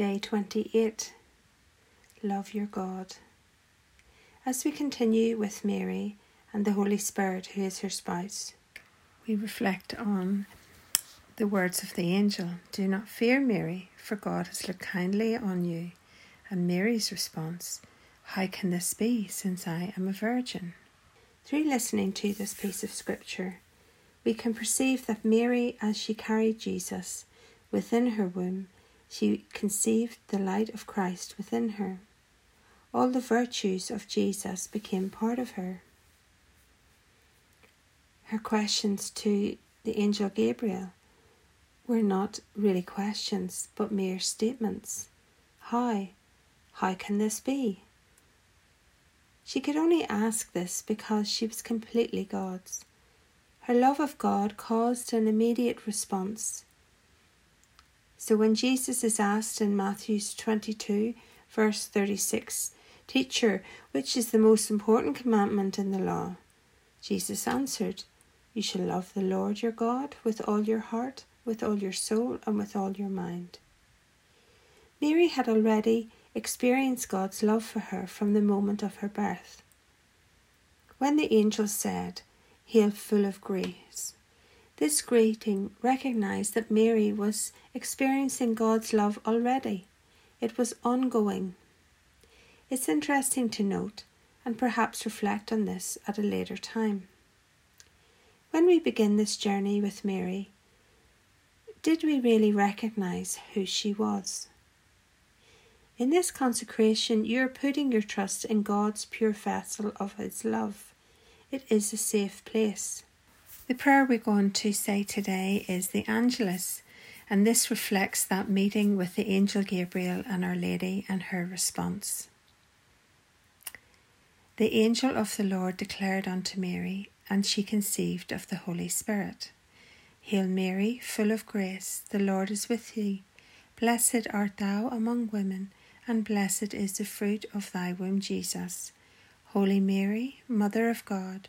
Day 28 Love Your God. As we continue with Mary and the Holy Spirit, who is her spouse, we reflect on the words of the angel Do not fear, Mary, for God has looked kindly on you. And Mary's response How can this be, since I am a virgin? Through listening to this piece of scripture, we can perceive that Mary, as she carried Jesus within her womb, she conceived the light of Christ within her. All the virtues of Jesus became part of her. Her questions to the angel Gabriel were not really questions, but mere statements. How? How can this be? She could only ask this because she was completely God's. Her love of God caused an immediate response. So when Jesus is asked in Matthew 22, verse 36, Teacher, which is the most important commandment in the law? Jesus answered, You shall love the Lord your God with all your heart, with all your soul, and with all your mind. Mary had already experienced God's love for her from the moment of her birth. When the angel said, Hail, full of grace, this greeting recognized that Mary was experiencing God's love already. It was ongoing. It's interesting to note and perhaps reflect on this at a later time. When we begin this journey with Mary, did we really recognize who she was? In this consecration, you are putting your trust in God's pure vessel of His love. It is a safe place. The prayer we're going to say today is the Angelus, and this reflects that meeting with the angel Gabriel and Our Lady and her response. The angel of the Lord declared unto Mary, and she conceived of the Holy Spirit. Hail Mary, full of grace, the Lord is with thee. Blessed art thou among women, and blessed is the fruit of thy womb, Jesus. Holy Mary, Mother of God,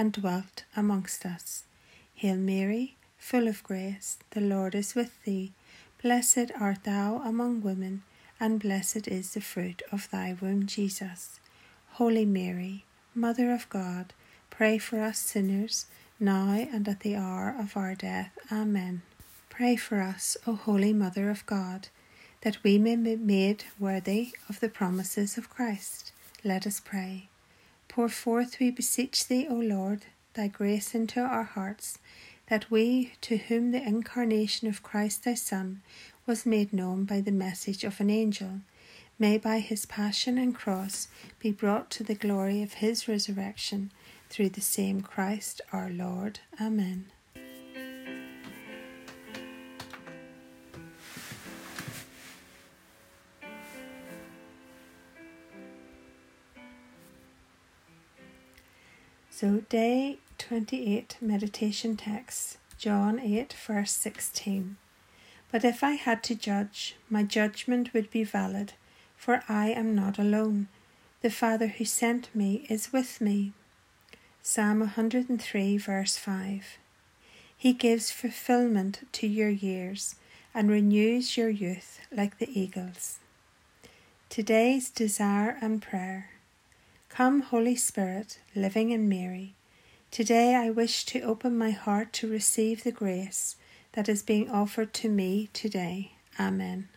and dwelt amongst us. Hail Mary, full of grace, the Lord is with thee. Blessed art thou among women, and blessed is the fruit of thy womb, Jesus. Holy Mary, Mother of God, pray for us sinners, now and at the hour of our death. Amen. Pray for us, O Holy Mother of God, that we may be made worthy of the promises of Christ. Let us pray. Pour forth, we beseech thee, O Lord, thy grace into our hearts, that we, to whom the incarnation of Christ thy Son was made known by the message of an angel, may by his passion and cross be brought to the glory of his resurrection through the same Christ our Lord. Amen. So, day 28 meditation text, John 8, verse 16. But if I had to judge, my judgment would be valid, for I am not alone. The Father who sent me is with me. Psalm 103, verse 5. He gives fulfillment to your years and renews your youth like the eagles. Today's desire and prayer Come, Holy Spirit, living in Mary. Today I wish to open my heart to receive the grace that is being offered to me today. Amen.